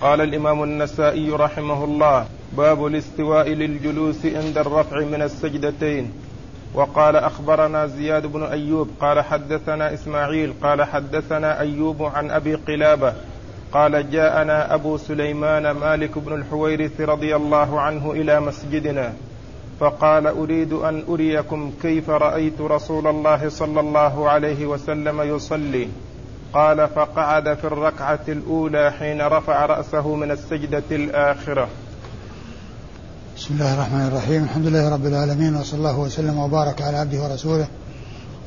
قال الإمام النسائي رحمه الله باب الاستواء للجلوس عند الرفع من السجدتين. وقال أخبرنا زياد بن أيوب قال حدثنا إسماعيل قال حدثنا أيوب عن أبي قلابة قال جاءنا أبو سليمان مالك بن الحويرث رضي الله عنه إلى مسجدنا فقال أريد أن أريكم كيف رأيت رسول الله صلى الله عليه وسلم يصلي. قال فقعد في الركعة الأولى حين رفع رأسه من السجدة الآخرة. بسم الله الرحمن الرحيم. الحمد لله رب العالمين وصلى الله وسلم وبارك على عبده ورسوله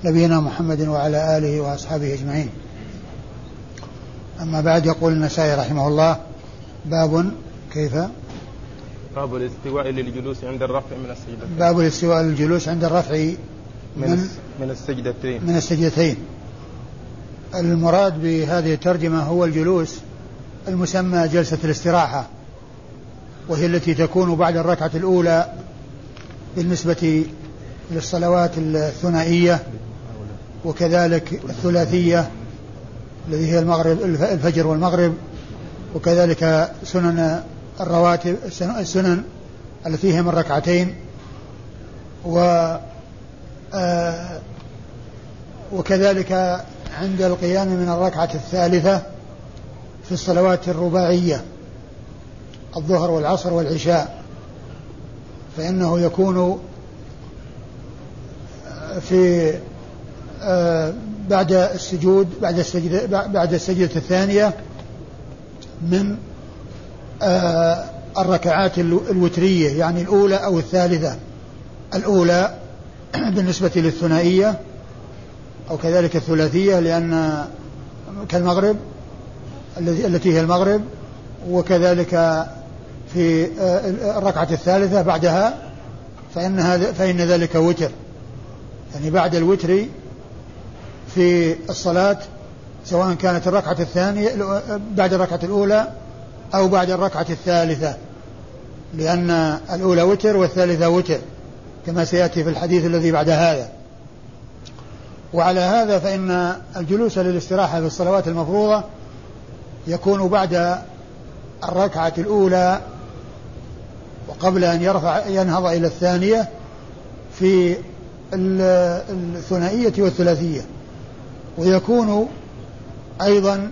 نبينا محمد وعلى آله وأصحابه أجمعين. أما بعد يقول النسائي رحمه الله باب كيف؟ باب الاستواء للجلوس عند الرفع من السجدتين. باب الاستواء للجلوس عند الرفع من من السجدتين. من السجدتين. المراد بهذه الترجمة هو الجلوس المسمى جلسة الاستراحة وهي التي تكون بعد الركعة الأولى بالنسبة للصلوات الثنائية وكذلك الثلاثية الذي هي المغرب الفجر والمغرب وكذلك سنن الرواتب السنن التي هي من ركعتين و آه، وكذلك عند القيام من الركعة الثالثة في الصلوات الرباعية الظهر والعصر والعشاء فإنه يكون في آه، بعد السجود بعد السجدة بعد السجدة الثانية من آه، الركعات الوترية يعني الأولى أو الثالثة. الأولى بالنسبة للثنائية أو كذلك الثلاثية لأن كالمغرب التي هي المغرب وكذلك في آه، الركعة الثالثة بعدها فإن هذا فإن ذلك وتر. يعني بعد الوتر في الصلاة سواء كانت الركعة الثانية بعد الركعة الأولى أو بعد الركعة الثالثة. لأن الأولى وتر والثالثة وتر كما سيأتي في الحديث الذي بعد هذا. وعلى هذا فإن الجلوس للاستراحة في الصلوات المفروضة يكون بعد الركعة الأولى وقبل أن يرفع ينهض إلى الثانية في الثنائية والثلاثية. ويكون أيضا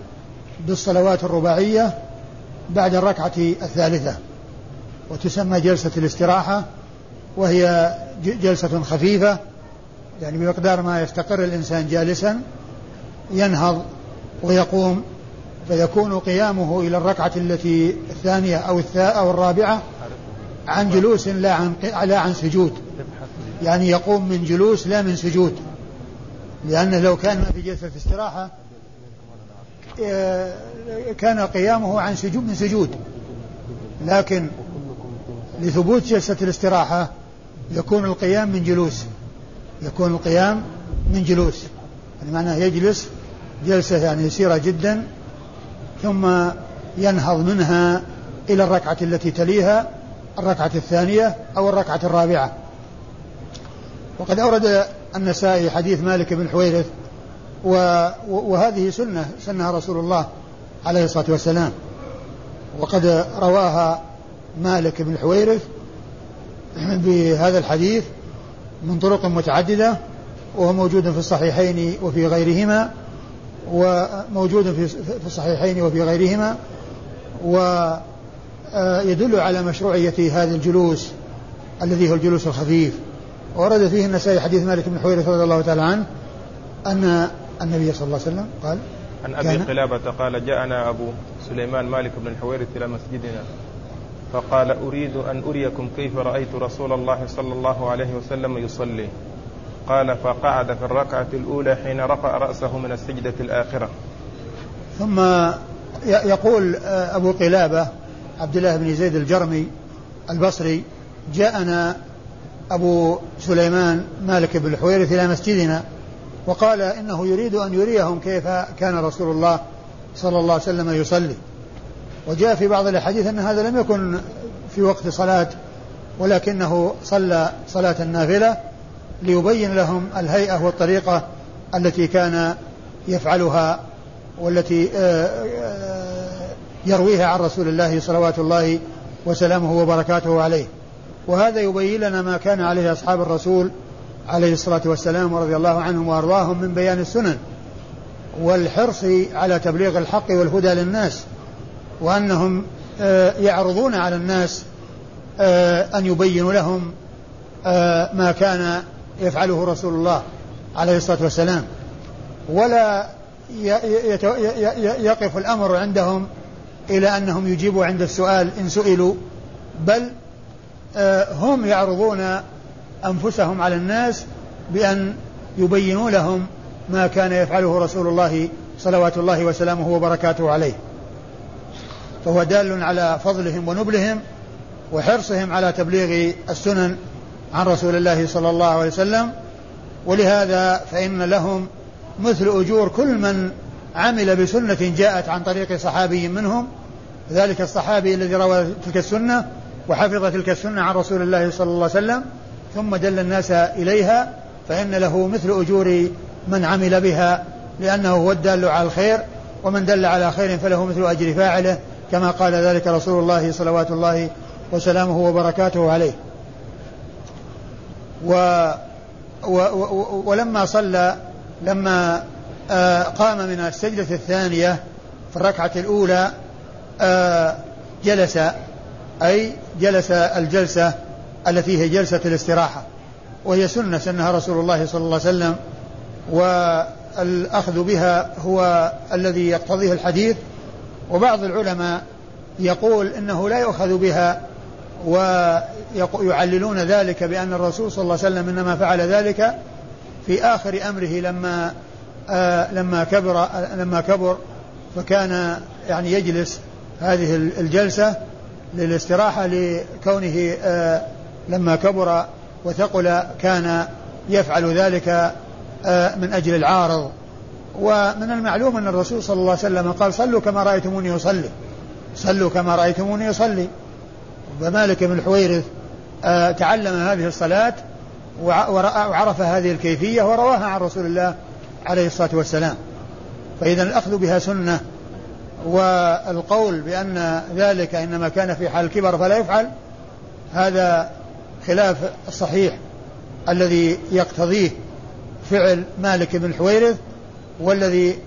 بالصلوات الرباعية بعد الركعة الثالثة. وتسمى جلسة الاستراحة وهي جلسة خفيفة يعني بمقدار ما يستقر الإنسان جالسا ينهض ويقوم فيكون قيامه إلى الركعة التي الثانية أو أو الرابعة عن جلوس لا عن لا عن سجود. يعني يقوم من جلوس لا من سجود. لأنه لو كان في جلسة استراحة آه، كان قيامه عن سجود من سجود. لكن لثبوت جلسة الاستراحة يكون القيام من جلوس. يكون القيام من جلوس. يعني معناه يجلس جلسة يعني يسيرة جدا ثم ينهض منها إلى الركعة التي تليها الركعة الثانية أو الركعة الرابعة. وقد أورد النسائي حديث مالك بن حويرث وهذه سنة سنها رسول الله عليه الصلاة والسلام. وقد رواها مالك بن حويرث بهذا الحديث من طرق متعددة وهو موجود في الصحيحين وفي غيرهما وموجود في الصحيحين وفي غيرهما ويدل على مشروعية هذا الجلوس الذي هو الجلوس الخفيف. ورد فيه النسائي حديث مالك بن حويرث رضي الله تعالى عنه أن النبي صلى الله عليه وسلم قال عن أبي قلابة قال جاءنا أبو سليمان مالك بن الحويرث إلى مسجدنا. فقال أريد أن أريكم كيف رأيت رسول الله صلى الله عليه وسلم يصلي. قال فقعد في الركعة الأولى حين رفع رأسه من السجدة الآخرة. ثم يقول أبو قلابة عبد الله بن زيد الجرمي البصري جاءنا أبو سليمان مالك بن الحويرث إلى مسجدنا وقال إنه يريد أن يريهم كيف كان رسول الله صلى الله عليه وسلم يصلي. وجاء في بعض الأحاديث أن هذا لم يكن في وقت صلاة ولكنه صلى صلاة النافلة ليبين لهم الهيئة والطريقة التي كان يفعلها والتي آه، آه، يرويها عن رسول الله صلوات الله وسلامه وبركاته عليه. وهذا يبين لنا ما كان عليه أصحاب الرسول عليه الصلاة والسلام ورضي الله عنهم وأرضاهم من بيان السنن والحرص على تبليغ الحق والهدى للناس. وأنهم آه، يعرضون على الناس آه، أن يبينوا لهم آه، ما كان يفعله رسول الله عليه الصلاة والسلام. ولا يقف الأمر عندهم إلى أنهم يجيبوا عند السؤال إن سئلوا بل هم يعرضون أنفسهم على الناس بأن يبينوا لهم ما كان يفعله رسول الله صلوات الله وسلامه وبركاته عليه. فهو دال على فضلهم ونبلهم وحرصهم على تبليغ السنن عن رسول الله صلى الله عليه وسلم. ولهذا فإن لهم مثل أجور كل من عمل بسنة جاءت عن طريق صحابي منهم. ذلك الصحابي الذي روى تلك السنة وحفظ تلك السنة عن رسول الله صلى الله عليه وسلم ثم دل الناس إليها فإن له مثل أجور من عمل بها لأنه هو الدال على الخير ومن دل على خير فله مثل أجر فاعله. كما قال ذلك رسول الله صلوات الله وسلامه وبركاته عليه. و و و ولما صلى لما آه قام من السجدة الثانية في الركعة الأولى آه جلس أي جلس الجلسة التي هي جلسة الاستراحة. وهي سنة سنها رسول الله صلى الله عليه وسلم والأخذ بها هو الذي يقتضيه الحديث وبعض العلماء يقول إنه لا يؤخذ بها ويعللون ذلك بأن الرسول صلى الله عليه وسلم إنما فعل ذلك في آخر أمره لما آه لما كبر لما كبر فكان يعني يجلس هذه الجلسة للاستراحة لكونه آه لما كبر وثقل كان يفعل ذلك آه من أجل العارض. ومن المعلوم أن الرسول صلى الله عليه وسلم قال صلوا كما رأيتموني أصلي. صلوا كما رأيتموني أصلي. ومالك بن الحويرث آه تعلم هذه الصلاة وعرف هذه الكيفية ورواها عن رسول الله عليه الصلاة والسلام. فإذا الأخذ بها سنة والقول بأن ذلك إنما كان في حال الكبر فلا يفعل هذا خلاف الصحيح الذي يقتضيه فعل مالك بن الحويرث والذي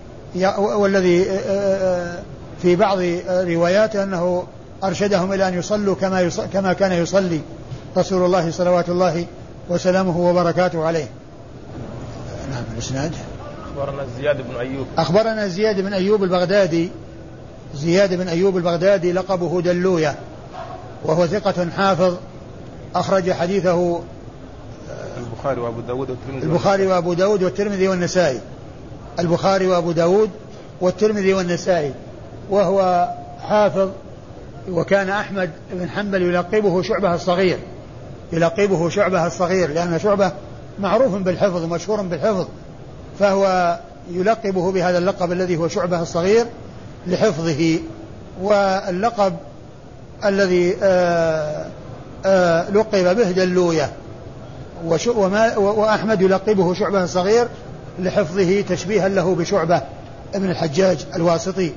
والذي آه، آه، في بعض رواياته أنه أرشدهم إلى أن يصلوا كما. كما كان يصلي رسول الله صلوات الله وسلامه وبركاته عليه. نعم الإسناد؟ أخبرنا زياد بن أيوب. أخبرنا زياد بن أيوب البغدادي زياد بن أيوب البغدادي لقبه دلوية وهو ثقة حافظ أخرج حديثه البخاري وأبو داود والترمذي البخاري وأبو داود والترمذي والنسائي. البخاري وأبو داود والترمذي والنسائي وهو حافظ وكان أحمد بن حنبل يلقبه شعبة الصغير يلقبه شعبة الصغير لأن شعبة معروف بالحفظ ومشهور بالحفظ فهو يلقبه بهذا اللقب الذي هو شعبة الصغير لحفظه واللقب الذي آآ آآ لقب به دلوية وما وأحمد يلقبه شعبة الصغير لحفظه تشبيها له بشعبة. ابن الحجاج الواسطي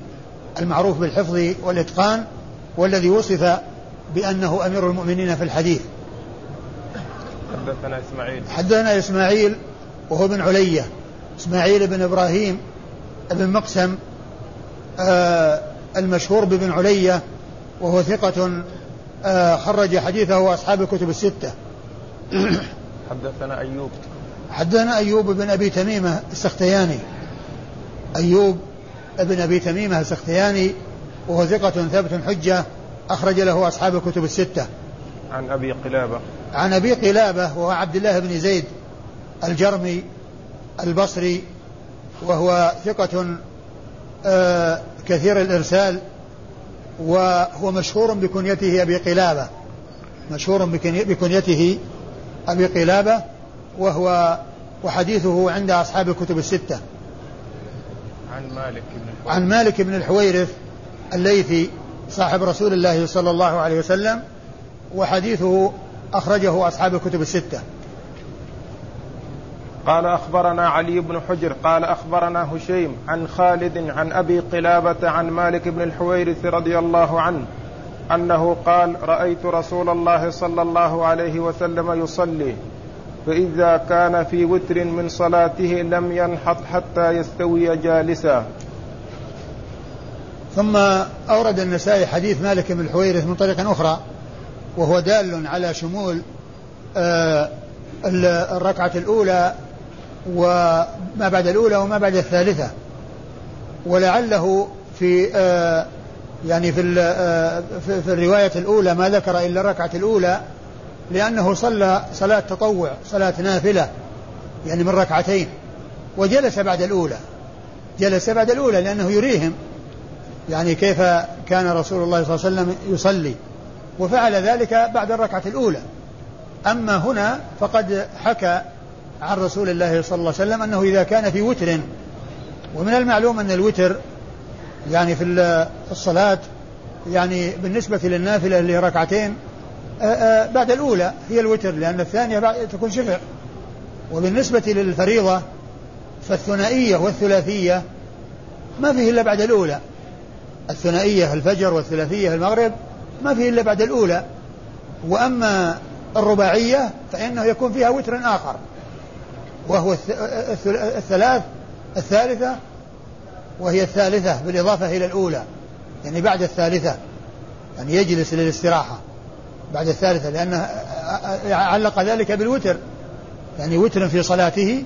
المعروف بالحفظ والإتقان والذي وصف بأنه أمير المؤمنين في الحديث. حدثنا إسماعيل. حدثنا إسماعيل وهو بن علية. إسماعيل بن إبراهيم بن مقسم آه المشهور بابن علية وهو ثقة آه خرج حديثه أصحاب الكتب الستة. حدثنا أيوب. حدثنا أيوب بن أبي تميمة السختياني. أيوب ابن أبي تميمة السختياني وهو ثقة ثبت حجة أخرج له أصحاب الكتب الستة. عن أبي قلابة. عن أبي قلابة وهو عبد الله بن زيد الجرمي البصري وهو ثقة آه كثير الإرسال وهو مشهور بكنيته أبي قلابة. مشهور بكنيته أبي قلابة. وهو وحديثه عند أصحاب الكتب الستة. عن مالك بن الحويرث. عن مالك بن الحويرث الليثي صاحب رسول الله صلى الله عليه وسلم وحديثه أخرجه أصحاب الكتب الستة. قال أخبرنا علي بن حجر قال أخبرنا هشيم عن خالد عن أبي قلابة عن مالك بن الحويرث رضي الله عنه أنه قال رأيت رسول الله صلى الله عليه وسلم يصلي. فإذا كان في وتر من صلاته لم ينحط حتى يستوي جالسا. ثم أورد النسائي حديث مالك بن الحويرث من طريق أخرى وهو دال على شمول آه، الركعة الأولى وما بعد الأولى وما بعد الثالثة. ولعله في آه، يعني في آه، في الرواية الأولى ما ذكر إلا الركعة الأولى لأنه صلى صلاة تطوع صلاة نافلة يعني من ركعتين وجلس بعد الأولى جلس بعد الأولى لأنه يريهم يعني كيف كان رسول الله صلى الله عليه وسلم يصلي وفعل ذلك بعد الركعة الأولى. أما هنا فقد حكى عن رسول الله صلى الله عليه وسلم أنه إذا كان في وتر ومن المعلوم أن الوتر يعني في الصلاة يعني بالنسبة للنافلة اللي ركعتين بعد الأولى هي الوتر لأن الثانية تكون شفع. وبالنسبة للفريضة فالثنائية والثلاثية ما فيه إلا بعد الأولى. الثنائية الفجر والثلاثية المغرب ما فيه إلا بعد الأولى. وأما الرباعية فإنه يكون فيها وتر آخر. وهو الثلاث الثالثة وهي الثالثة بالإضافة إلى الأولى. يعني بعد الثالثة يعني يجلس للاستراحة. بعد الثالثة لأنه علق ذلك بالوتر. يعني وتر في صلاته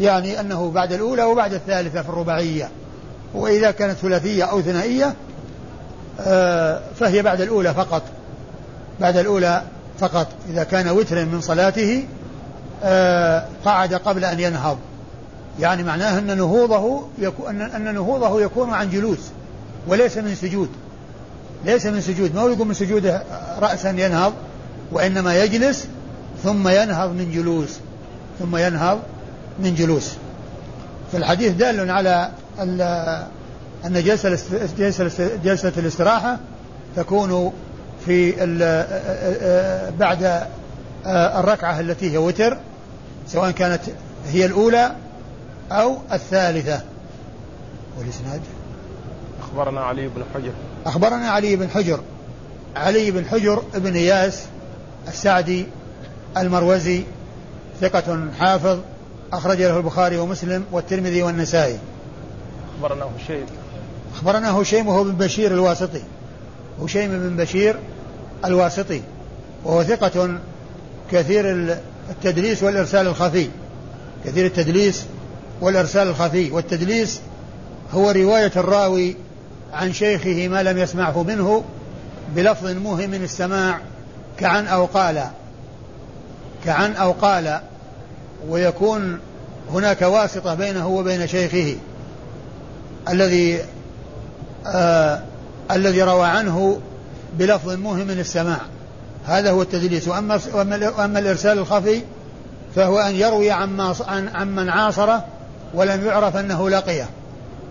يعني أنه بعد الأولى وبعد الثالثة في الرباعية. وإذا كانت ثلاثية أو ثنائية آه، فهي بعد الأولى فقط. بعد الأولى فقط. إذا كان وتر من صلاته آه، قعد قبل أن ينهض. يعني معناه أن نهوضه يكون أن نهوضه يكون عن جلوس وليس من سجود. ليس من سجود ما يقول من سجوده رأسا ينهض وإنما يجلس ثم ينهض من جلوس ثم ينهض من جلوس. فالحديث دال على أن جلسة جلسة الاستراحة تكون في بعد الركعة التي هي وتر سواء كانت هي الأولى أو الثالثة. والإسناد؟ أخبرنا علي بن حجر. أخبرنا علي بن حجر. علي بن حجر بن إياس السعدي المروزي ثقة حافظ أخرج له البخاري ومسلم والترمذي والنسائي. أخبرنا هشيم. أخبرنا هشيم وهو بن بشير الواسطي. هشيم بن بشير الواسطي. وهو ثقة كثير التدليس والإرسال الخفي. كثير التدليس والإرسال الخفي. والتدليس هو رواية الراوي عن شيخه ما لم يسمعه منه بلفظ موهم السماع كعن أو قال. كعن أو قال. ويكون هناك واسطة بينه وبين شيخه. الذي آه الذي روى عنه بلفظ موهم السماع. هذا هو التدليس. وأما, وأما الإرسال الخفي فهو أن يروي عما عن عمن عاصره ولم يعرف أنه لقيه.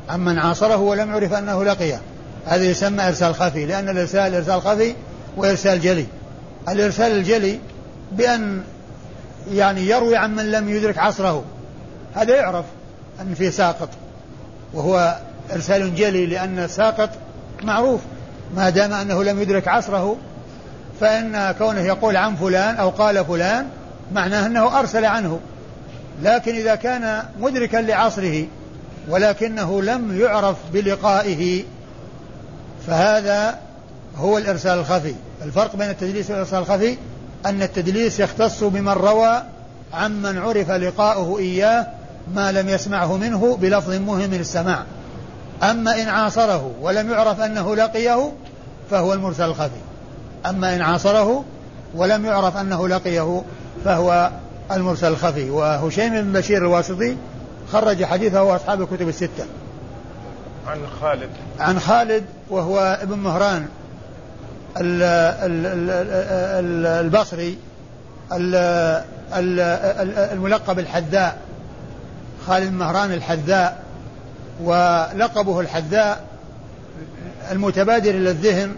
عمن عاصره ولم يعرف أنه لقيه. هذا يسمى إرسال خفي لأن الإرسال إرسال خفي وإرسال جلي. الإرسال الجلي بأن يعني يروي عن من لم يدرك عصره. هذا يعرف أن في ساقط وهو إرسال جلي لأن الساقط معروف. ما دام أنه لم يدرك عصره فإن كونه يقول عن فلان أو قال فلان معناه أنه أرسل عنه. لكن إذا كان مدركا لعصره ولكنه لم يعرف بلقائه فهذا هو الإرسال الخفي. الفرق بين التدليس والإرسال الخفي أن التدليس يختص بمن روى عمن عرف لقاؤه إياه ما لم يسمعه منه بلفظ مهم السماع أما إن عاصره ولم يعرف أنه لقيه فهو المرسل الخفي. أما إن عاصره ولم يعرف أنه لقيه فهو المرسل الخفي. وهشيم بن بشير الواسطي خرج حديثه أصحاب الكتب الستة. عن خالد. عن خالد وهو ابن مهران البصري الملقب الحذاء خالد مهران الحذاء ولقبه الحذاء المتبادر إلى الذهن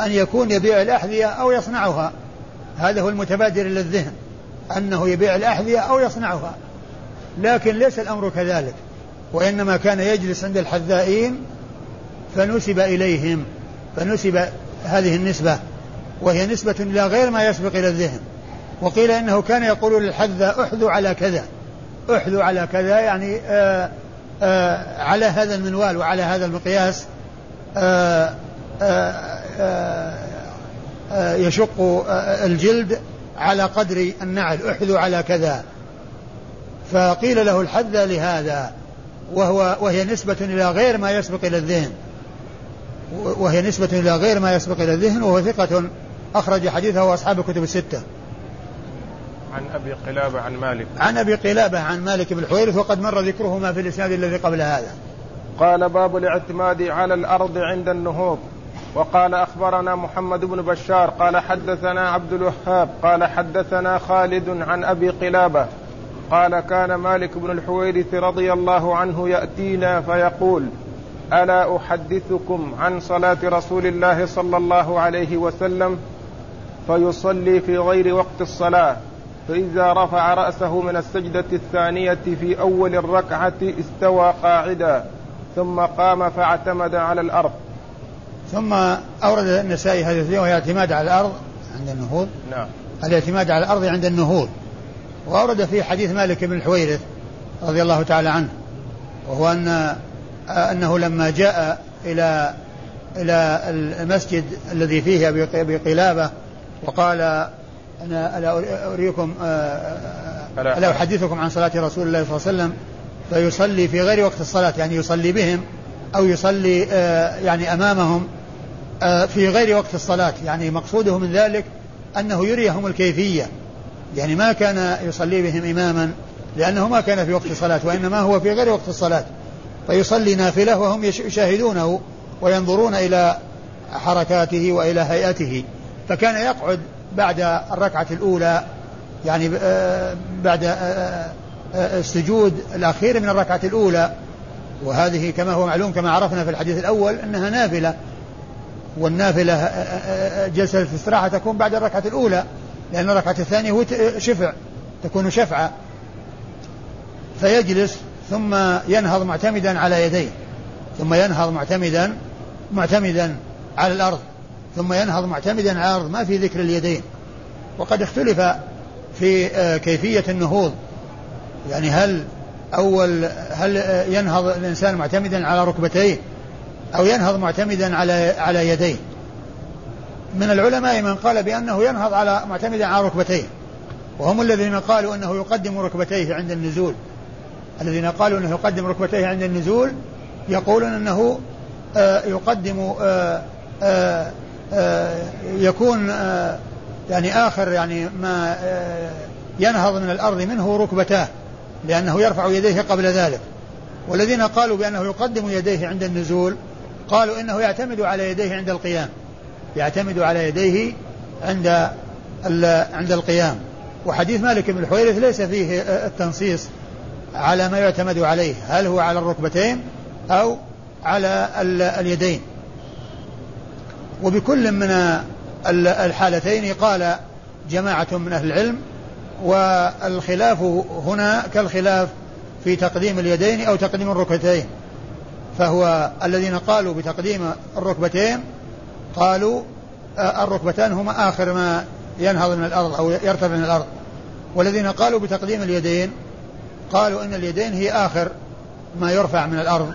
أن يكون يبيع الأحذية أو يصنعها. هذا هو المتبادر إلى الذهن أنه يبيع الأحذية أو يصنعها. لكن ليس الأمر كذلك وإنما كان يجلس عند الحذائين فنسب إليهم فنسب هذه النسبة وهي نسبة إلى غير ما يسبق إلى الذهن. وقيل إنه كان يقول للحذاء احذوا على كذا احذوا على كذا يعني آآ آآ على هذا المنوال وعلى هذا المقياس آآ يشق الجلد على قدر النعل احذوا على كذا. فقيل له الحذ لهذا وهو وهي نسبة إلى غير ما يسبق إلى الذهن. وهي نسبة إلى غير ما يسبق إلى الذهن وهو ثقة أخرج حديثه وأصحاب الكتب الستة. عن أبي قلابة عن مالك. عن أبي قلابة عن مالك بن الحويرث وقد مر ذكرهما في الإسناد الذي قبل هذا. قال باب الاعتماد على الأرض عند النهوض. وقال أخبرنا محمد بن بشار قال حدثنا عبد الوهاب قال حدثنا خالد عن أبي قلابة. قال كان مالك بن الحويرث رضي الله عنه يأتينا فيقول ألا أحدثكم عن صلاة رسول الله صلى الله عليه وسلم؟ فيصلي في غير وقت الصلاة فإذا رفع رأسه من السجدة الثانية في أول الركعة استوى قاعدا ثم قام فاعتمد على الأرض. ثم أورد النسائي هذه وهي اعتماد على الأرض عند النهوض. نعم. الاعتماد على الأرض عند النهوض. وأورد في حديث مالك بن الحويرث رضي الله تعالى عنه وهو أن أنه لما جاء إلى إلى المسجد الذي فيه أبي قلابة وقال أنا ألا أريكم ألا أحدثكم عن صلاة رسول الله صلى الله عليه وسلم فيصلي في غير وقت الصلاة يعني يصلي بهم أو يصلي يعني أمامهم في غير وقت الصلاة. يعني مقصوده من ذلك أنه يريهم الكيفية. يعني ما كان يصلي بهم إماما لأنه ما كان في وقت الصلاة وإنما هو في غير وقت الصلاة. فيصلي نافلة وهم يشاهدونه وينظرون إلى حركاته وإلى هيئته. فكان يقعد بعد الركعة الأولى يعني بعد السجود الأخير من الركعة الأولى. وهذه كما هو معلوم كما عرفنا في الحديث الأول أنها نافلة. والنافلة جلسة الاستراحة تكون بعد الركعة الأولى. لأن الركعة الثانية هو شفع تكون شفعة. فيجلس ثم ينهض معتمدا على يديه ثم ينهض معتمدا معتمدا على الأرض ثم ينهض معتمدا على الأرض ما في ذكر اليدين. وقد اختلف في كيفية النهوض. يعني هل أول هل ينهض الإنسان معتمدا على ركبتيه أو ينهض معتمدا على على يديه؟ من العلماء من قال بأنه ينهض على معتمدا على ركبتيه. وهم الذين قالوا أنه يقدم ركبتيه عند النزول. الذين قالوا أنه يقدم ركبتيه عند النزول يقولون أنه آه يقدم آه آه يكون يعني آخر يعني ما ينهض من الأرض منه ركبتاه لأنه يرفع يديه قبل ذلك. والذين قالوا بأنه يقدم يديه عند النزول قالوا إنه يعتمد على يديه عند القيام. يعتمد على يديه عند عند القيام. وحديث مالك بن الحويرث ليس فيه التنصيص على ما يعتمد عليه. هل هو على الركبتين أو على اليدين؟ وبكل من الحالتين قال جماعة من أهل العلم والخلاف هنا كالخلاف في تقديم اليدين أو تقديم الركبتين. فهو الذين قالوا بتقديم الركبتين قالوا الركبتان هما آخر ما ينهض من الأرض أو يرتفع من الأرض. والذين قالوا بتقديم اليدين قالوا إن اليدين هي آخر ما يرفع من الأرض.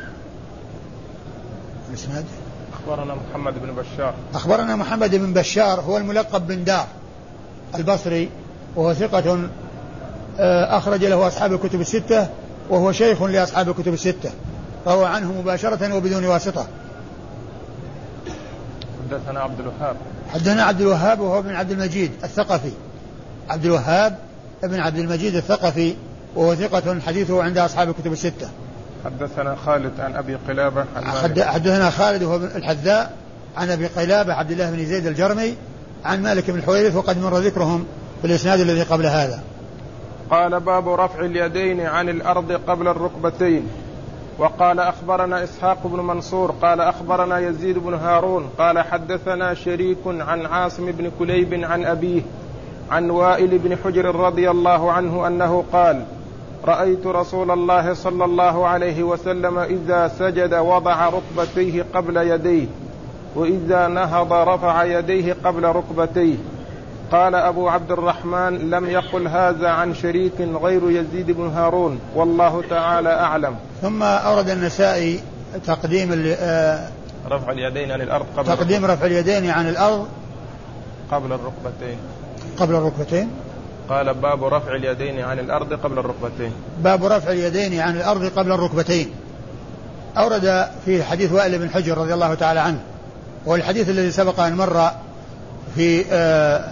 الاسناد أخبرنا محمد بن بشار. أخبرنا محمد بن بشار هو الملقب بن دار البصري وهو ثقة أخرج له أصحاب الكتب الستة وهو شيخ لأصحاب الكتب الستة روى عنه مباشرة وبدون واسطة. حدثنا عبد الوهاب حدثنا عبد الوهاب وهو ابن عبد المجيد الثقفي عبد الوهاب ابن عبد المجيد الثقفي وهو ثقة حديثه عند أصحاب الكتب الستة. حدثنا خالد عن أبي قلابة عن مالك. حدثنا خالد وهو الحذاء عن أبي قلابة عبد الله بن زيد الجرمي عن مالك بن الحويرث وقد مر ذكرهم في الإسناد الذي قبل هذا. قال باب رفع اليدين عن الأرض قبل الركبتين وقال أخبرنا إسحاق بن منصور قال أخبرنا يزيد بن هارون قال حدثنا شريك عن عاصم بن كليب عن أبيه عن وائل بن حجر رضي الله عنه أنه قال رأيت رسول الله صلى الله عليه وسلم إذا سجد وضع ركبتيه قبل يديه وإذا نهض رفع يديه قبل ركبتيه. قال أبو عبد الرحمن لم يقل هذا عن شريك غير يزيد بن هارون والله تعالى أعلم. ثم أورد النسائي تقديم آه، رفع اليدين عن الأرض قبل تقديم رفع اليدين عن الأرض قبل الركبتين. قبل الركبتين. قال باب رفع اليدين عن الأرض قبل الركبتين. باب رفع اليدين عن الأرض قبل الركبتين. أورد في حديث وائل بن حجر رضي الله تعالى عنه وهو الحديث الذي سبق أن مر في آه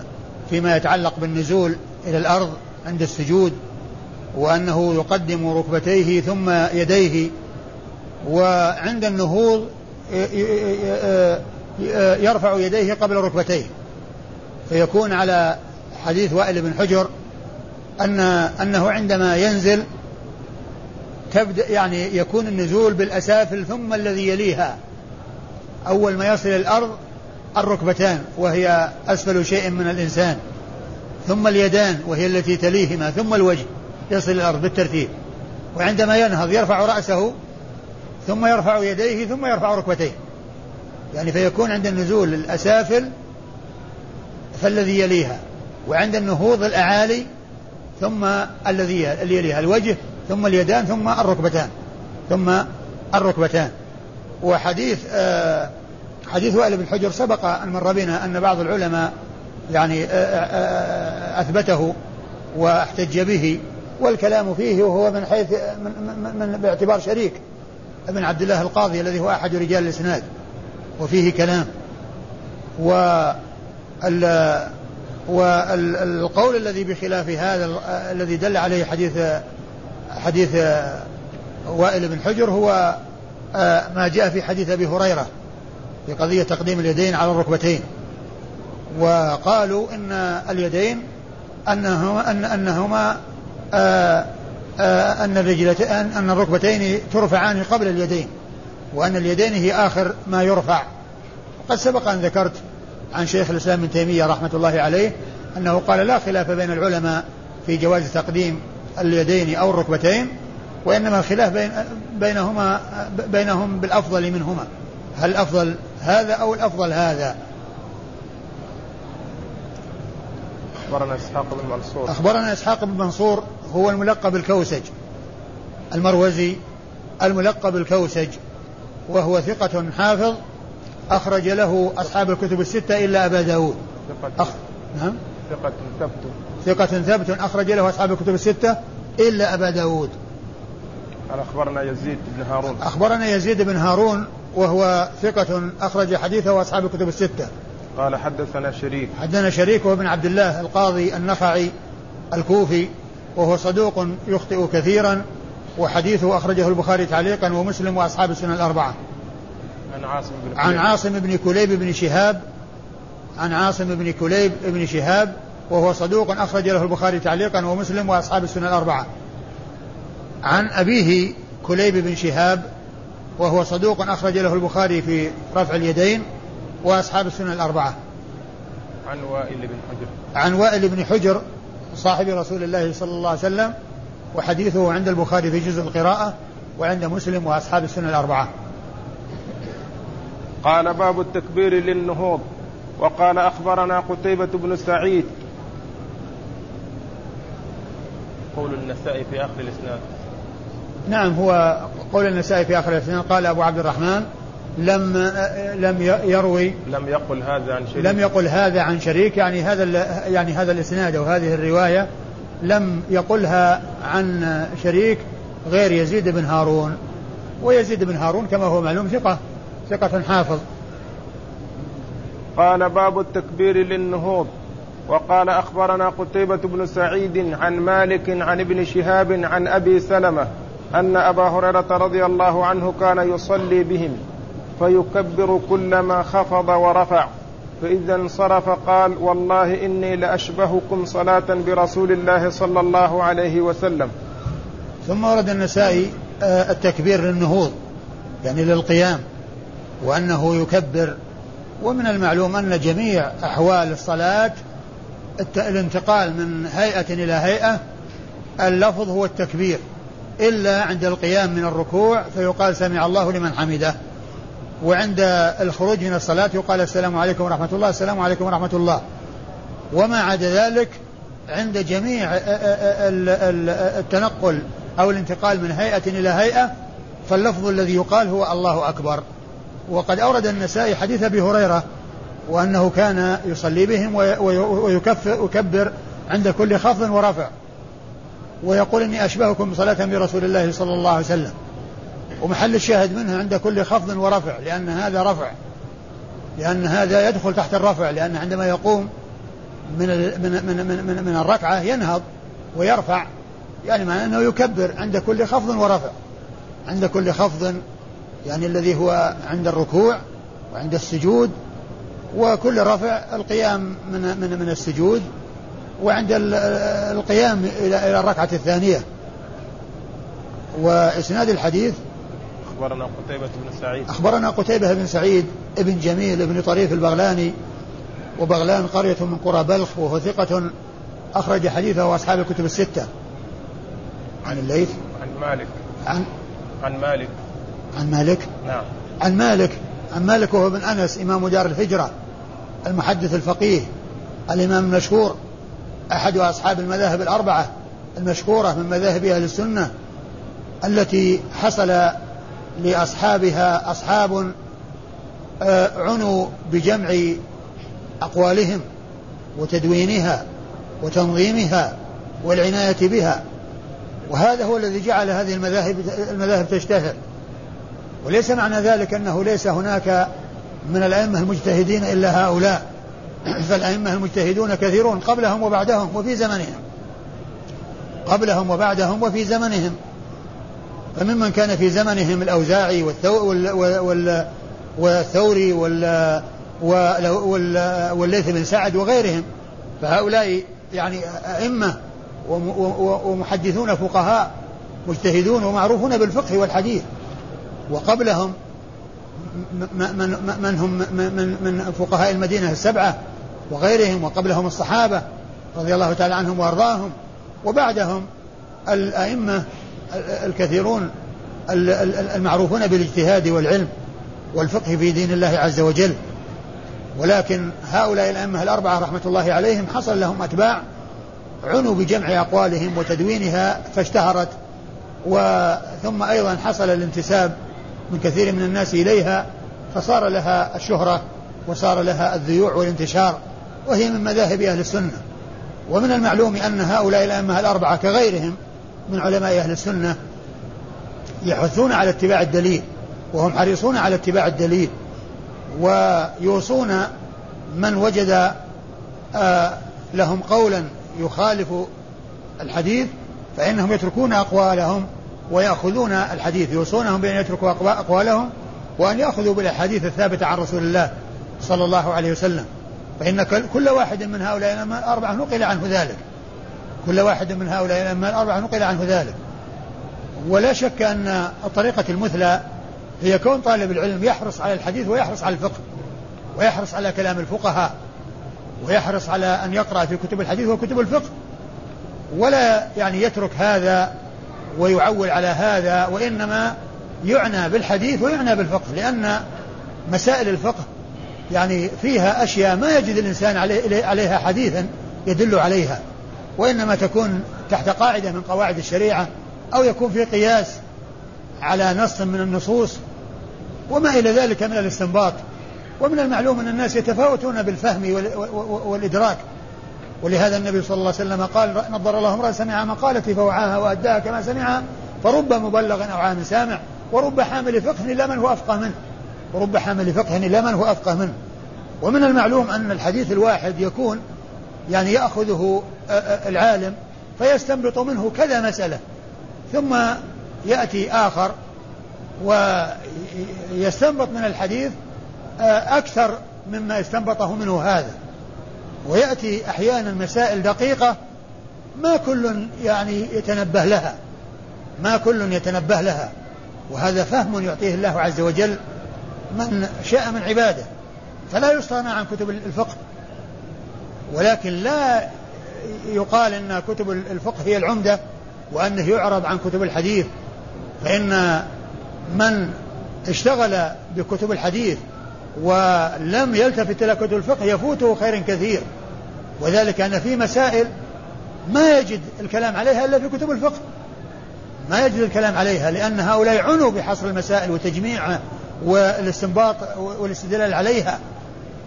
فيما يتعلق بالنزول إلى الأرض عند السجود وأنه يقدم ركبتيه ثم يديه وعند النهوض يرفع يديه قبل ركبتيه. فيكون على حديث وائل بن حجر أن أنه عندما ينزل تبدأ يعني يكون النزول بالأسافل ثم الذي يليها. أول ما يصل الأرض الركبتان وهي أسفل شيء من الإنسان. ثم اليدان وهي التي تليهما ثم الوجه يصل الأرض بالترتيب. وعندما ينهض يرفع رأسه ثم يرفع يديه ثم يرفع ركبتيه. يعني فيكون عند النزول الأسافل فالذي يليها وعند النهوض الأعالي ثم الذي يليها الوجه ثم اليدان ثم الركبتان ثم الركبتان. وحديث آه حديث وائل بن حجر سبق أن مر بنا أن بعض العلماء يعني آه آه أثبته واحتج به والكلام فيه وهو من حيث من, من, من باعتبار شريك. ابن عبد الله القاضي الذي هو أحد رجال الإسناد وفيه كلام. و والقول الذي بخلاف هذا الذي دل عليه حديث حديث وائل بن حجر هو آه، ما جاء في حديث أبي هريرة. في قضيه تقديم اليدين على الركبتين. وقالوا إن اليدين انهما ان أنهما آه، آه، أن الرجلتين ان الركبتين ترفعان قبل اليدين وأن اليدين هي آخر ما يرفع. وقد سبق أن ذكرت عن شيخ الإسلام ابن تيمية رحمة الله عليه أنه قال لا خلاف بين العلماء في جواز تقديم اليدين أو الركبتين وإنما الخلاف بين بينهما بينهم بالأفضل منهما. هل الأفضل هذا أو الأفضل هذا؟ أخبرنا إسحاق بن منصور. أخبرنا إسحاق بن منصور هو الملقب الكوسج. المروزي الملقب الكوسج وهو ثقة حافظ أخرج له أصحاب الكتب الستة إلا أبا داود. أخ... نعم. ثقة ثبت. ثقة ثبت أخرج له أصحاب الكتب الستة إلا أبا داود. قال أخبرنا يزيد بن هارون. أخبرنا يزيد بن هارون وهو ثقة أخرج حديثه أصحاب الكتب الستة. قال حدثنا شريك. حدثنا شريك وابن عبد الله القاضي النخعي الكوفي وهو صدوق يخطئ كثيرا وحديثه أخرجه البخاري تعليقا ومسلم وأصحاب السنة الأربعة. عن عاصم بن عن عاصم بن كليب بن شهاب عن عاصم بن كليب بن شهاب وهو صدوق أخرج له البخاري تعليقا ومسلم وأصحاب السنة الأربعة. عن أبيه كليب بن شهاب وهو صدوق أخرج له البخاري في رفع اليدين وأصحاب السنة الأربعة. عن وائل بن حجر. عن وائل بن حجر صاحب رسول الله صلى الله عليه وسلم وحديثه عند البخاري في جزء القراءة وعند مسلم وأصحاب السنة الأربعة. قال باب التكبير للنهوض وقال أخبرنا قتيبة بن سعيد. قول النسائي في آخر الإسناد. نعم هو قول النسائي في آخر الإسناد قال أبو عبد الرحمن لم لم يروي لم يقل هذا عن شريك. لم يقل هذا عن شريك يعني هذا يعني هذا الإسناد أو هذه الرواية لم يقلها عن شريك غير يزيد بن هارون. ويزيد بن هارون كما هو معلوم ثقة ثقة حافظ. قال باب التكبير للنهوض. وقال أخبرنا قتيبة بن سعيد عن مالك عن ابن شهاب عن أبي سلمة أن أبا هريرة رضي الله عنه كان يصلي بهم فيكبر كلما خفض ورفع. فإذا انصرف قال والله إني لأشبهكم صلاة برسول الله صلى الله عليه وسلم. ثم ورد النسائي آه، التكبير للنهوض يعني للقيام وأنه يكبر. ومن المعلوم أن جميع أحوال الصلاة الانتقال من هيئة إلى هيئة اللفظ هو التكبير. إلا عند القيام من الركوع فيقال سمع الله لمن حمده. وعند الخروج من الصلاة يقال السلام عليكم ورحمة الله السلام عليكم ورحمة الله. وما عدا ذلك عند جميع التنقل أو الانتقال من هيئة إلى هيئة فاللفظ الذي يقال هو الله أكبر. وقد أورد النسائي حديث أبي هريرة وأنه كان يصلي بهم ويكبر عند كل خفض ورفع. ويقول إني أشبهكم بصلاة برسول الله صلى الله عليه وسلم. ومحل الشاهد منه عند كل خفض ورفع لأن هذا رفع. لأن هذا يدخل تحت الرفع لأن عندما يقوم من من من من, من, من الركعة ينهض ويرفع يعني معناه أنه يكبر عند كل خفض ورفع. عند كل خفض يعني الذي هو عند الركوع وعند السجود وكل رفع القيام من من من السجود. وعند القيام إلى إلى الركعة الثانية. وإسناد الحديث أخبرنا قتيبة بن سعيد. أخبرنا قتيبة بن سعيد ابن جميل بن طريف البغلاني وبغلان قرية من قرى بلخ وهو ثقة أخرج حديثه أصحاب الكتب الستة. عن الليث. عن مالك. عن؟ عن مالك. عن مالك؟ نعم. عن مالك. عن مالك وهو بن أنس إمام دار الهجرة المحدث الفقيه الإمام المشهور. أحد أصحاب المذاهب الأربعة المشهورة من مذاهب أهل السنة التي حصل لأصحابها أصحاب آه، عنوا بجمع أقوالهم وتدوينها وتنظيمها والعناية بها. وهذا هو الذي جعل هذه المذاهب المذاهب تشتهر. وليس معنى ذلك أنه ليس هناك من الأئمة المجتهدين إلا هؤلاء. فالأئمة المجتهدون كثيرون قبلهم وبعدهم وفي زمنهم. قبلهم وبعدهم وفي زمنهم. فممن كان في زمنهم الأوزاعي والثوري وال والليث بن سعد وغيرهم. فهؤلاء يعني أئمة ومحدثون فقهاء مجتهدون ومعروفون بالفقه والحديث. وقبلهم من, من هم من, من فقهاء المدينة السبعة وغيرهم وقبلهم الصحابة رضي الله تعالى عنهم وأرضاهم. وبعدهم الأئمة الكثيرون المعروفون بالاجتهاد والعلم والفقه في دين الله عز وجل. ولكن هؤلاء الأئمة الأربعة رحمة الله عليهم حصل لهم أتباع عنوا بجمع أقوالهم وتدوينها فاشتهرت. وثم أيضا حصل الانتساب من كثير من الناس إليها فصار لها الشهرة وصار لها الذيوع والانتشار. وهي من مذاهب أهل السنة. ومن المعلوم أن هؤلاء الأئمة الأربعة كغيرهم من علماء أهل السنة يحثون على اتباع الدليل وهم حريصون على اتباع الدليل ويوصون من وجد آه لهم قولا يخالف الحديث فإنهم يتركون أقوالهم ويأخذون الحديث يوصونهم بأن يتركوا أقوالهم وأن يأخذوا بالأحاديث الثابتة عن رسول الله صلى الله عليه وسلم. فإن كل واحد من هؤلاء الأربعة نقل عنه ذلك. كل واحد من هؤلاء الأربعة نقل عنه ذلك. ولا شك أن الطريقة المثلى هي كون طالب العلم يحرص على الحديث ويحرص على الفقه ويحرص على كلام الفقهاء ويحرص على أن يقرأ في كتب الحديث وكتب الفقه. ولا يعني يترك هذا ويعول على هذا وإنما يعنى بالحديث ويعنى بالفقه لأن مسائل الفقه يعني فيها أشياء ما يجد الإنسان عليها حديثا يدل عليها وإنما تكون تحت قاعدة من قواعد الشريعة أو يكون في قياس على نص من النصوص وما إلى ذلك من الاستنباط. ومن المعلوم أن الناس يتفاوتون بالفهم والإدراك. ولهذا النبي صلى الله عليه وسلم قال نظر الله امرأة سمع مقالتي فوعاها وأداها كما سمعها فرب مبلغ أو عام سامع ورب حامل فقه إلا من هو أفقه منه. ورب حامل فقه إلا من هو أفقه منه. ومن المعلوم أن الحديث الواحد يكون يعني يأخذه العالم فيستنبط منه كذا مسألة. ثم يأتي آخر ويستنبط من الحديث أكثر مما استنبطه منه هذا. ويأتي أحيانا مسائل دقيقة ما كل يعني يتنبه لها ما كل يتنبه لها. وهذا فهم يعطيه الله عز وجل من شاء من عباده فلا يستغنى عن كتب الفقه. ولكن لا يقال إن كتب الفقه هي العمدة وأنه يعرض عن كتب الحديث. فإن من اشتغل بكتب الحديث ولم يلتفت إلى كتب الفقه يفوته خير كثير. وذلك أن في مسائل ما يجد الكلام عليها إلا في كتب الفقه. ما يجد الكلام عليها لأن هؤلاء عنوا بحصر المسائل وتجميعها والاستنباط والاستدلال عليها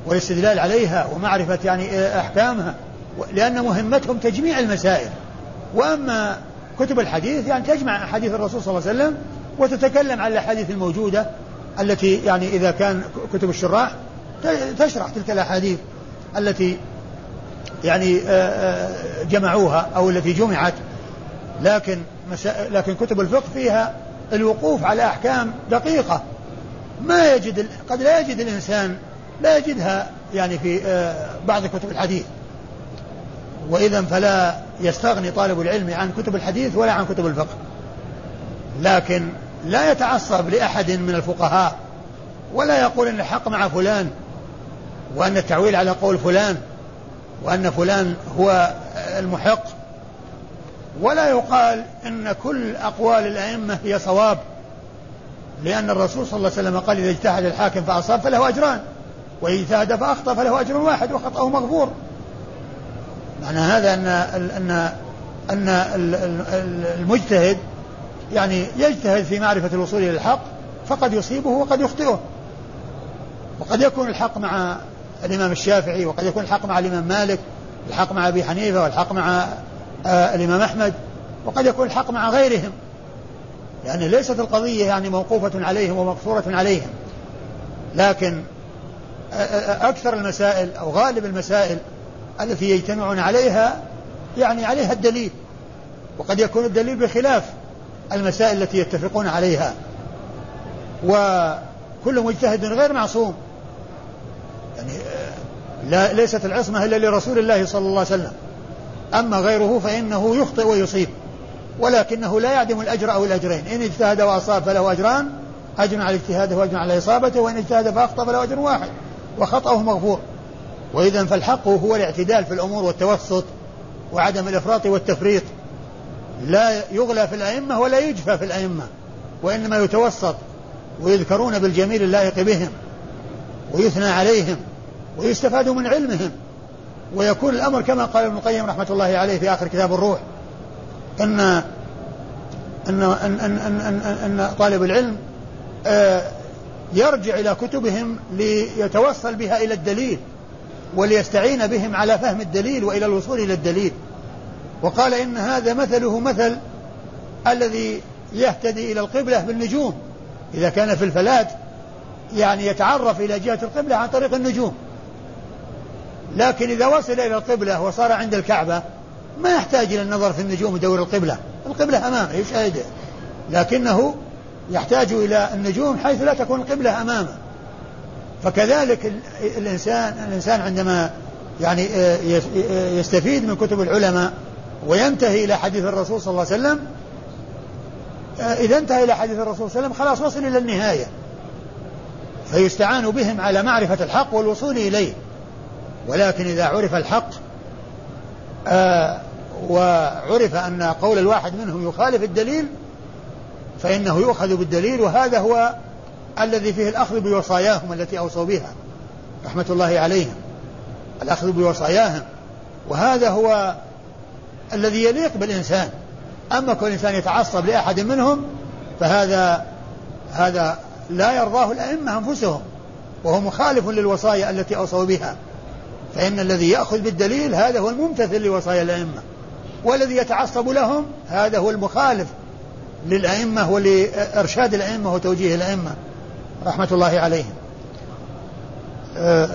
والاستدلال عليها ومعرفة يعني أحكامها لأن مهمتهم تجميع المسائل. وأما كتب الحديث يعني تجمع أحاديث الرسول صلى الله عليه وسلم وتتكلم عن الأحاديث الموجودة التي يعني إذا كان كتب الشراح تشرح تلك الأحاديث التي يعني جمعوها أو التي جمعت. لكن لكن كتب الفقه فيها الوقوف على أحكام دقيقة. ما يجد قد لا يجد الإنسان لا يجدها يعني في بعض كتب الحديث. وإذا فلا يستغني طالب العلم عن كتب الحديث ولا عن كتب الفقه. لكن لا يتعصب لأحد من الفقهاء ولا يقول أن الحق مع فلان وأن التعويل على قول فلان وأن فلان هو المحق. ولا يقال إن كل أقوال الأئمة هي صواب. لأن الرسول صلى الله عليه وسلم قال إذا اجتهد الحاكم فأصاب فله أجران وإذا اجتهد فأخطأ فله أجر واحد وخطأه مغفور. معنى هذا أن أن أن المجتهد يعني يجتهد في معرفة الوصول إلى الحق فقد يصيبه وقد يخطئه. وقد يكون الحق مع الإمام الشافعي وقد يكون الحق مع الإمام مالك الحق مع أبي حنيفة والحق مع آه الإمام أحمد وقد يكون الحق مع غيرهم. لأن ليست القضية يعني موقوفة عليهم ومقصورة عليهم. لكن أكثر المسائل أو غالب المسائل التي يجتمعون عليها يعني عليها الدليل. وقد يكون الدليل بخلاف المسائل التي يتفقون عليها. وكل مجتهد غير معصوم. يعني لا ليست العصمة إلا لرسول الله صلى الله عليه وسلم. أما غيره فإنه يخطئ ويصيب. ولكنه لا يعدم الأجر أو الأجرين. إن اجتهد وأصاب فله أجران أجر على اجتهاده وأجر على إصابته وإن اجتهد فأخطأ فله أجر واحد وخطأه مغفور. وإذا فالحق هو الاعتدال في الأمور والتوسط وعدم الإفراط والتفريط. لا يغلى في الأئمة ولا يجفى في الأئمة وإنما يتوسط ويذكرون بالجميل اللائق بهم ويثنى عليهم ويستفاد من علمهم ويكون الأمر كما قال ابن القيم رحمة الله عليه في آخر كتاب الروح. أن أن أن أن, أن, أن, طالب العلم آه، يرجع إلى كتبهم ليتوصل بها إلى الدليل وليستعين بهم على فهم الدليل وإلى الوصول إلى الدليل. وقال إن هذا مثله مثل الذي يهتدي إلى القبلة بالنجوم. إذا كان في الفلاة يعني يتعرف إلى جهة القبلة عن طريق النجوم. لكن إذا وصل إلى القبلة وصار عند الكعبة ما يحتاج إلى النظر في النجوم ودور القبلة. القبلة أمامه يشاهده لكنه يحتاج إلى النجوم حيث لا تكون القبلة أمامه. فكذلك الإنسان الإنسان عندما يعني آه، آه، يستفيد من كتب العلماء وينتهي إلى حديث الرسول صلى الله عليه وسلم آه، إذا انتهى إلى حديث الرسول صلى الله عليه وسلم خلاص وصل إلى النهاية. فيستعان بهم على معرفة الحق والوصول إليه. ولكن إذا عرف الحق وعرف أن قول الواحد منهم يخالف الدليل فإنه يؤخذ بالدليل وهذا هو الذي فيه الأخذ بوصاياهم التي أوصوا بها رحمة الله عليهم الأخذ بوصاياهم. وهذا هو الذي يليق بالإنسان. أما كل إنسان يتعصب لأحد منهم فهذا هذا لا يرضاه الأئمة أنفسهم وهو مخالف للوصايا التي أوصوا بها. فإن الذي يأخذ بالدليل هذا هو الممتثل لوصايا الأئمة. والذي يتعصب لهم هذا هو المخالف للأئمة ولإرشاد الأئمة وتوجيه الأئمة رحمة الله عليهم. أه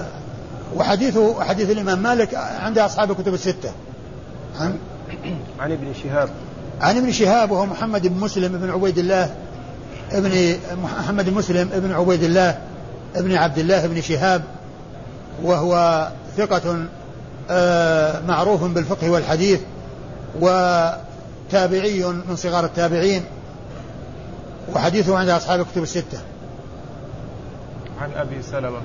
وحديث حديث الإمام مالك عند أصحاب الكتب الستة. عن عن ابن شهاب. عن ابن شهاب وهو محمد بن مسلم بن عبيد الله ابن محمد بن مسلم ابن عبيد الله ابن عبد الله بن شهاب وهو ثقة آه، معروف بالفقه والحديث. وتابعي من صغار التابعين وحديثه عند أصحاب الكتب الستة. عن أبي سلمة.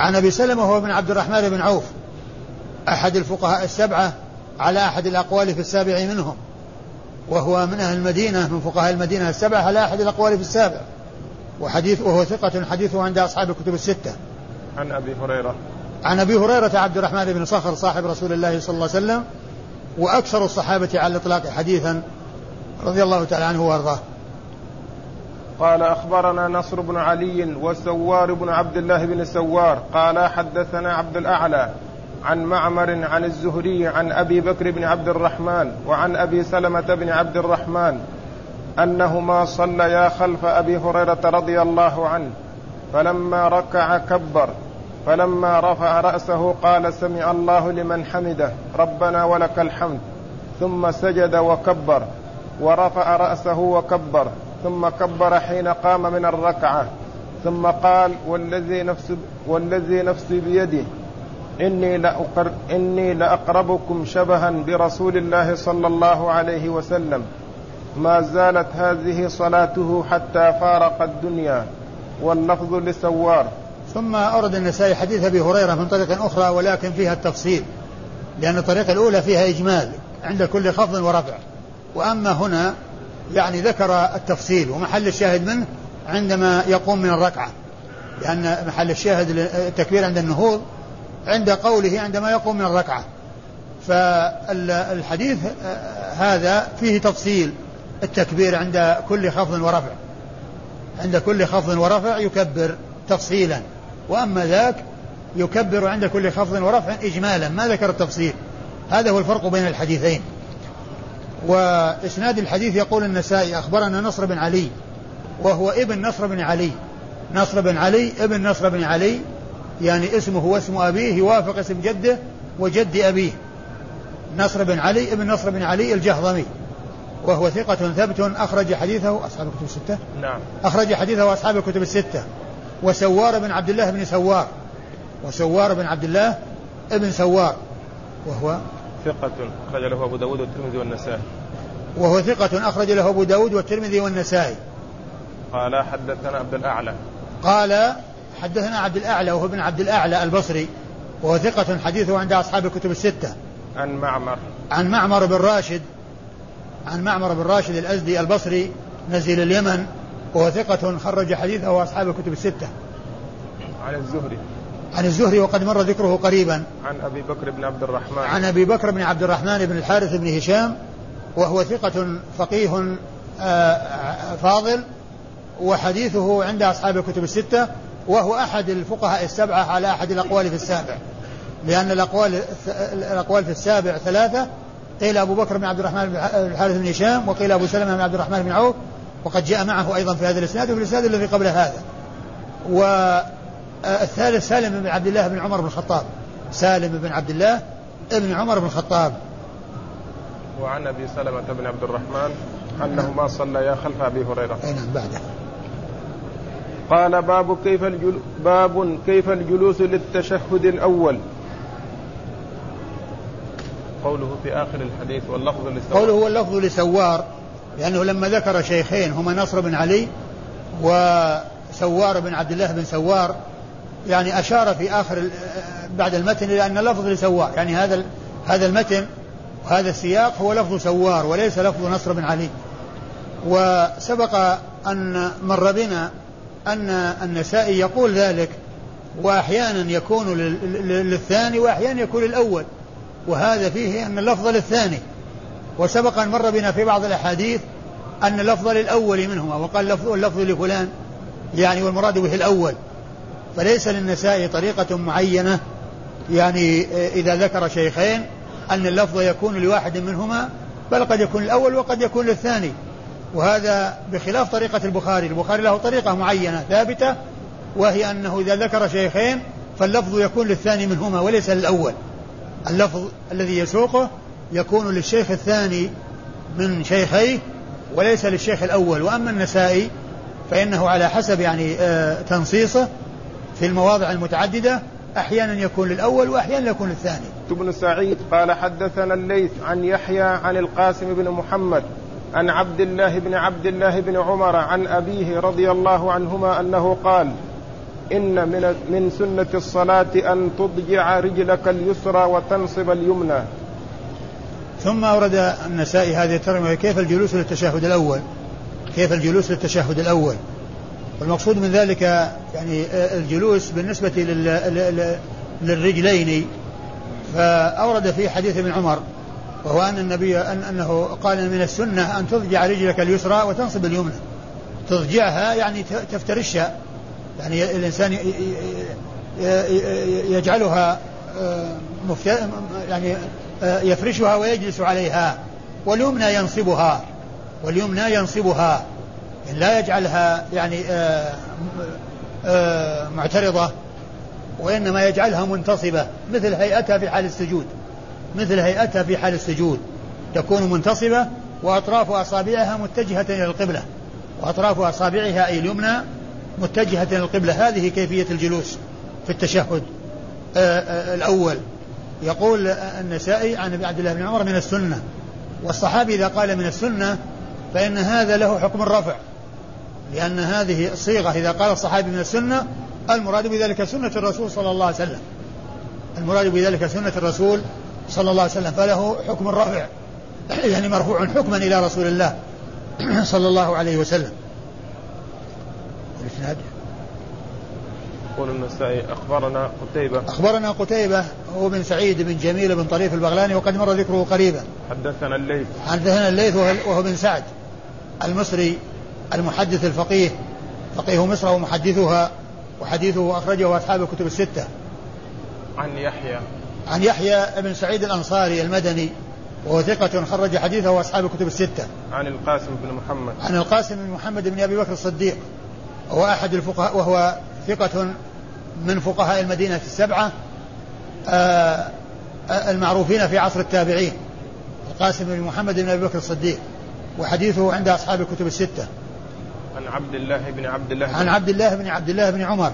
عن أبي سلمة هو بن عبد الرحمن بن عوف أحد الفقهاء السبعة على أحد الأقوال في السابع منهم وهو من أهل المدينة من فقهاء المدينة السبعة على أحد الأقوال في السابع وحديث وهو ثقة حديثه عند أصحاب الكتب الستة. عن أبي هريرة. عن أبي هريرة عبد الرحمن بن صخر صاحب رسول الله صلى الله عليه وسلم وأكثر الصحابة على الإطلاق حديثا رضي الله تعالى عنه وأرضاه. قال أخبرنا نصر بن علي وسوار بن عبد الله بن سوار قال حدثنا عبد الأعلى عن معمر عن الزهري عن أبي بكر بن عبد الرحمن وعن أبي سلمة بن عبد الرحمن أنهما صليا خلف أبي هريرة رضي الله عنه فلما ركع كبر. فلما رفع رأسه قال سمع الله لمن حمده ربنا ولك الحمد. ثم سجد وكبر ورفع رأسه وكبر ثم كبر حين قام من الركعة. ثم قال والذي نفس والذي نفسي بيده إني لأقر إني لأقربكم شبها برسول الله صلى الله عليه وسلم. ما زالت هذه صلاته حتى فارق الدنيا. واللفظ لسوار. ثم أورد النسائي حديث أبي هريرة من طريق أخرى ولكن فيها التفصيل لأن الطريقة الأولى فيها إجمال عند كل خفض ورفع. وأما هنا يعني ذكر التفصيل ومحل الشاهد منه عندما يقوم من الركعة لأن محل الشاهد التكبير عند النهوض عند قوله عندما يقوم من الركعة. فالحديث هذا فيه تفصيل التكبير عند كل خفض ورفع. عند كل خفض ورفع يكبر تفصيلا. وأما ذاك يكبر عند كل خفض ورفع إجمالا. ما ذكر التفصيل. هذا هو الفرق بين الحديثين. وإسناد الحديث يقول النسائي أخبرنا نصر بن علي وهو ابن نصر بن علي. نصر بن علي ابن نصر بن علي يعني اسمه واسم أبيه يوافق اسم جده وجد أبيه. نصر بن علي ابن نصر بن علي الجهضمي. وهو ثقة ثبت أخرج حديثه أصحاب الكتب الستة. نعم. أخرج حديثه أصحاب الكتب الستة. وسوار بن عبد الله بن سوار. وسوار بن عبد الله ابن سوار. وهو ثقة أخرج له أبو داود والترمذي والنسائي. وهو ثقة أخرج له أبو داود والترمذي والنسائي. قال حدثنا عبد الأعلى. قال حدثنا عبد الأعلى وهو ابن عبد الأعلى البصري. وهو ثقة حديثه عند أصحاب الكتب الستة. عن معمر. عن معمر بن راشد عن معمر بن راشد الأزدي البصري نزيل اليمن. وهو ثقة خرج حديثه أصحاب الكتب الستة. عن الزهري. عن الزهري وقد مر ذكره قريبا. عن أبي بكر بن عبد الرحمن. عن أبي بكر بن عبد الرحمن بن الحارث بن هشام وهو ثقة فقيه آه، فاضل وحديثه عند أصحاب الكتب الستة وهو أحد الفقهاء السبعة على أحد الأقوال في السابع. لأن الأقوال الأقوال في السابع ثلاثة قيل أبو بكر بن عبد الرحمن بن الحارث بن هشام وقيل أبو سلمة بن عبد الرحمن بن عوف وقد جاء معه أيضا في هذا الإسناد وفي الإسناد الذي قبل هذا. والثالث سالم بن عبد الله بن عمر بن الخطاب. سالم بن عبد الله بن عمر بن الخطاب. وعن أبي سلمة بن عبد الرحمن أنهما صليا خلف أبي هريرة. أي نعم بعده قال باب كيف الجل... باب كيف الجلوس للتشهد الأول. قوله في آخر الحديث واللفظ لسوار. قوله واللفظ لسوار. لأنه لما ذكر شيخين هما نصر بن علي وسوار بن عبد الله بن سوار يعني أشار في آخر بعد المتن إلى أن اللفظ لسوار يعني هذا هذا المتن وهذا السياق هو لفظ سوار وليس لفظ نصر بن علي. وسبق أن مر بنا أن النسائي يقول ذلك وأحيانا يكون للثاني وأحيانا يكون للأول وهذا فيه أن اللفظ للثاني. وسبق أن مر بنا في بعض الأحاديث أن اللفظ للأول منهما وقال اللفظ, اللفظ لفلان يعني والمراد به الأول. فليس للنسائي طريقة معينة يعني إذا ذكر شيخين أن اللفظ يكون لواحد منهما بل قد يكون الأول وقد يكون للثاني. وهذا بخلاف طريقة البخاري. البخاري له طريقة معينة ثابتة وهي أنه إذا ذكر شيخين فاللفظ يكون للثاني منهما وليس للأول. اللفظ الذي يسوقه يكون للشيخ الثاني من شيخيه وليس للشيخ الأول. وأما النسائي فإنه على حسب يعني آه تنصيصه في المواضع المتعددة أحيانا يكون للأول وأحيانا يكون للثاني. ابن سعيد قال حدثنا الليث عن يحيى عن القاسم بن محمد عن عبد الله بن عبد الله بن عمر عن أبيه رضي الله عنهما أنه قال إن من من سنة الصلاة أن تضجع رجلك اليسرى وتنصب اليمنى. ثم أورد النسائي هذه الترجمة كيف الجلوس للتشهد الأول؟ كيف الجلوس للتشهد الأول؟ والمقصود من ذلك يعني الجلوس بالنسبة للرجلين. فأورد في حديث ابن عمر وهو أن النبي أن أنه قال من السنة أن تضجع رجلك اليسرى وتنصب اليمنى. تضجعها يعني تفترشها. يعني الإنسان يجعلها يعني يفرشها ويجلس عليها. واليمنى ينصبها. واليمنى ينصبها. لا يجعلها يعني معترضة. وإنما يجعلها منتصبة. مثل هيئتها في حال السجود. مثل هيئتها في حال السجود. تكون منتصبة وأطراف أصابعها متجهة إلى القبلة. وأطراف أصابعها أي اليمنى متجهة إلى القبلة. هذه كيفية الجلوس في التشهد. آه، آه، الأول. يقول النسائي عن عبد الله بن عمر من السنة. والصحابي إذا قال من السنة فإن هذا له حكم الرفع لأن هذه الصيغة إذا قال الصحابي من السنة المراد بذلك سنة الرسول صلى الله عليه وسلم. المراد بذلك سنة الرسول صلى الله عليه وسلم. فله حكم الرفع يعني مرفوع حكما إلى رسول الله صلى الله عليه وسلم. الإسناد؟ يقول النسائي أخبرنا قتيبة. أخبرنا قتيبة هو بن سعيد بن جميل بن طريف البغلاني وقد مر ذكره قريبا. حدثنا الليث. حدثنا الليث وهو بن سعد المصري المحدث الفقيه. فقيه مصر ومحدثها وحديثه أخرجه أصحاب الكتب الستة. عن يحيى. عن يحيى بن سعيد الأنصاري المدني وهو ثقة خرج حديثه أصحاب الكتب الستة. عن القاسم بن محمد. عن القاسم بن محمد بن أبي بكر الصديق وهو أحد الفقهاء وهو ثقة من فقهاء المدينة السبعة آه، آه، المعروفين في عصر التابعين. القاسم بن محمد بن أبي بكر الصديق وحديثه عند أصحاب الكتب الستة. عن عبد الله بن عبد الله عن عبد الله بن عبد الله بن عمر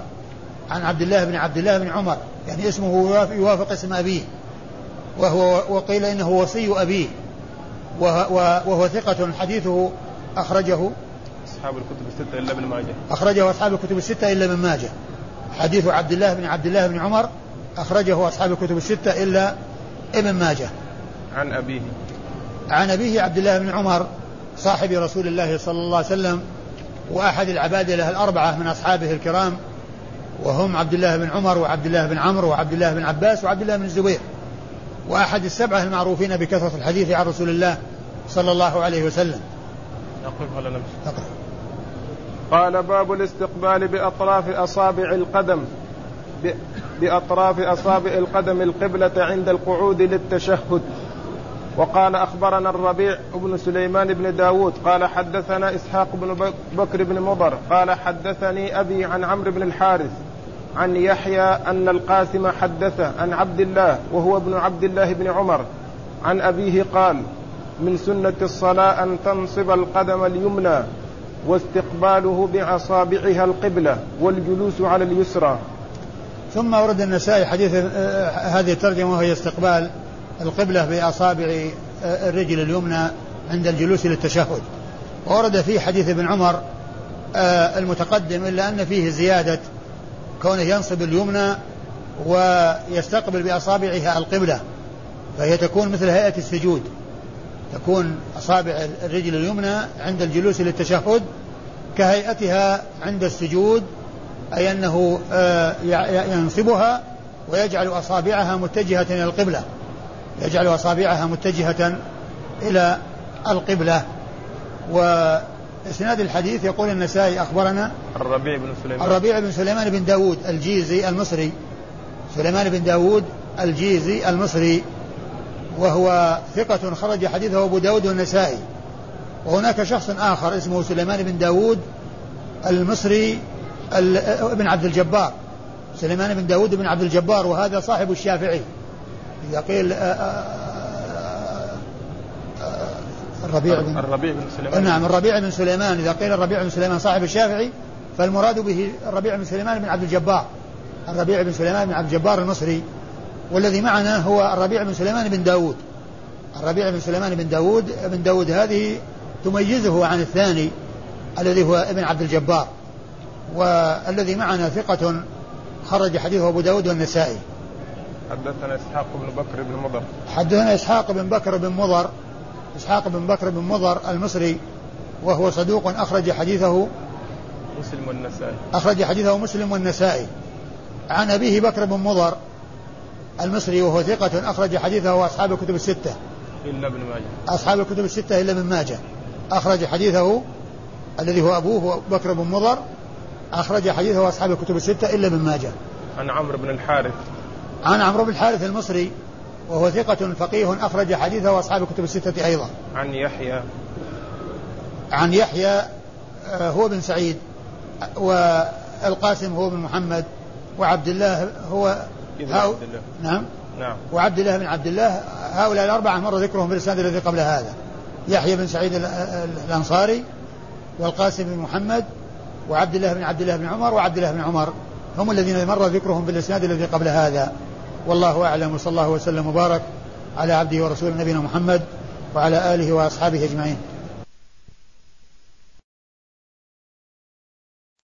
عن عبد الله بن عبد الله بن عمر يعني اسمه يوافق اسم أبيه وهو وقيل إنه وصي أبيه وهو ثقة حديثه أخرجه أصحاب الكتب الستة إلا ابن ماجه أخرجه أصحاب الكتب الستة إلا ابن ماجه حديث عبد الله بن عبد الله بن عمر أخرجه أصحاب الكتب الستة إلا ابن ماجه. عن أبيه. عن أبيه عبد الله بن عمر صاحب رسول الله صلى الله عليه وسلم وأحد العبادلة الأربعة من أصحابه الكرام وهم عبد الله بن عمر وعبد الله بن عمرو وعبد الله بن عباس وعبد الله بن الزبير. وأحد السبعة المعروفين بكثرة الحديث عن رسول الله صلى الله عليه وسلم. نقف على نفسه. قال باب الاستقبال بأطراف أصابع القدم. بأطراف أصابع القدم القبلة عند القعود للتشهد. وقال أخبرنا الربيع بن سليمان بن داود قال حدثنا إسحاق بن بكر بن مضر قال حدثني أبي عن عمرو بن الحارث عن يحيى أن القاسم حدثه عن عبد الله وهو ابن عبد الله بن عمر عن أبيه قال من سنة الصلاة أن تنصب القدم اليمنى واستقباله بأصابعها القبلة والجلوس على اليسرى. ثم ورد النسائي حديث آه، هذه الترجمة وهي استقبال القبلة بأصابع آه، الرجل اليمنى عند الجلوس للتشهد. وورد فيه حديث ابن عمر آه، المتقدم إلا أن فيه زيادة كونه ينصب اليمنى ويستقبل بأصابعها القبلة فهي تكون مثل هيئة السجود. تكون أصابع الرجل اليمنى عند الجلوس للتشهد كهيئتها عند السجود أي أنه آه، ينصبها ويجعل أصابعها متجهة إلى القبلة. يجعل أصابعها متجهة إلى القبلة. وإسناد الحديث يقول النسائي أخبرنا الربيع بن سليمان. الربيع بن سليمان بن داود الجيزي المصري. سليمان بن داود الجيزي المصري. وهو ثقة خرج حديثه أبو داود والنسائي. وهناك شخص آخر اسمه سليمان بن داود المصري ابن عبد الجبار. سليمان بن داود بن عبد الجبار وهذا صاحب الشافعي. إذا قيل آه، آه، آه، الربيع بن الربيع بن سليمان. نعم الربيع بن سليمان. إذا قيل الربيع بن سليمان صاحب الشافعي فالمراد به الربيع بن سليمان بن عبد الجبار. الربيع بن سليمان بن عبد الجبار المصري. والذي معنا هو الربيع بن سليمان بن داود. الربيع بن سليمان بن داود بن داود هذه تميزه عن الثاني الذي هو ابن عبد الجبار والذي معنا ثقة خرج حديثه أبو داود والنسائي. حدثنا إسحاق بن بكر بن مضر. حدثنا إسحاق بن بكر بن مضر إسحاق بن بكر بن مضر المصري وهو صدوق أخرج حديثه مسلم والنسائي. أخرج حديثه مسلم والنسائي. عن أبيه بكر بن مضر المصري وهو ثقة أخرج حديثه أصحاب الكتب الستة. إلا ابن ماجه. أصحاب الكتب الستة إلا ابن ماجه. أخرج حديثه الذي هو أبوه بكر بن مضر. أخرج حديثه أصحاب الكتب الستة إلا ابن ماجه. عن عمرو بن الحارث. عن عمرو بن الحارث المصري وهو ثقة فقيه أخرج حديثه أصحاب الكتب الستة أيضا. عن يحيى. عن يحيى آه، هو بن سعيد والقاسم هو بن محمد وعبد الله هو هاو. نعم. نعم. وعبد الله بن عبد الله هؤلاء الأربعة مر ذكرهم بالإسناد الذي قبل هذا. يحيى بن سعيد الأنصاري والقاسم بن محمد وعبد الله بن عبد الله بن عمر وعبد الله بن عمر. هم الذين مر ذكرهم بالإسناد الذي قبل هذا. والله أعلم وصلى الله وسلم وبارك على عبده ورسوله نبينا محمد وعلى آله وأصحابه أجمعين.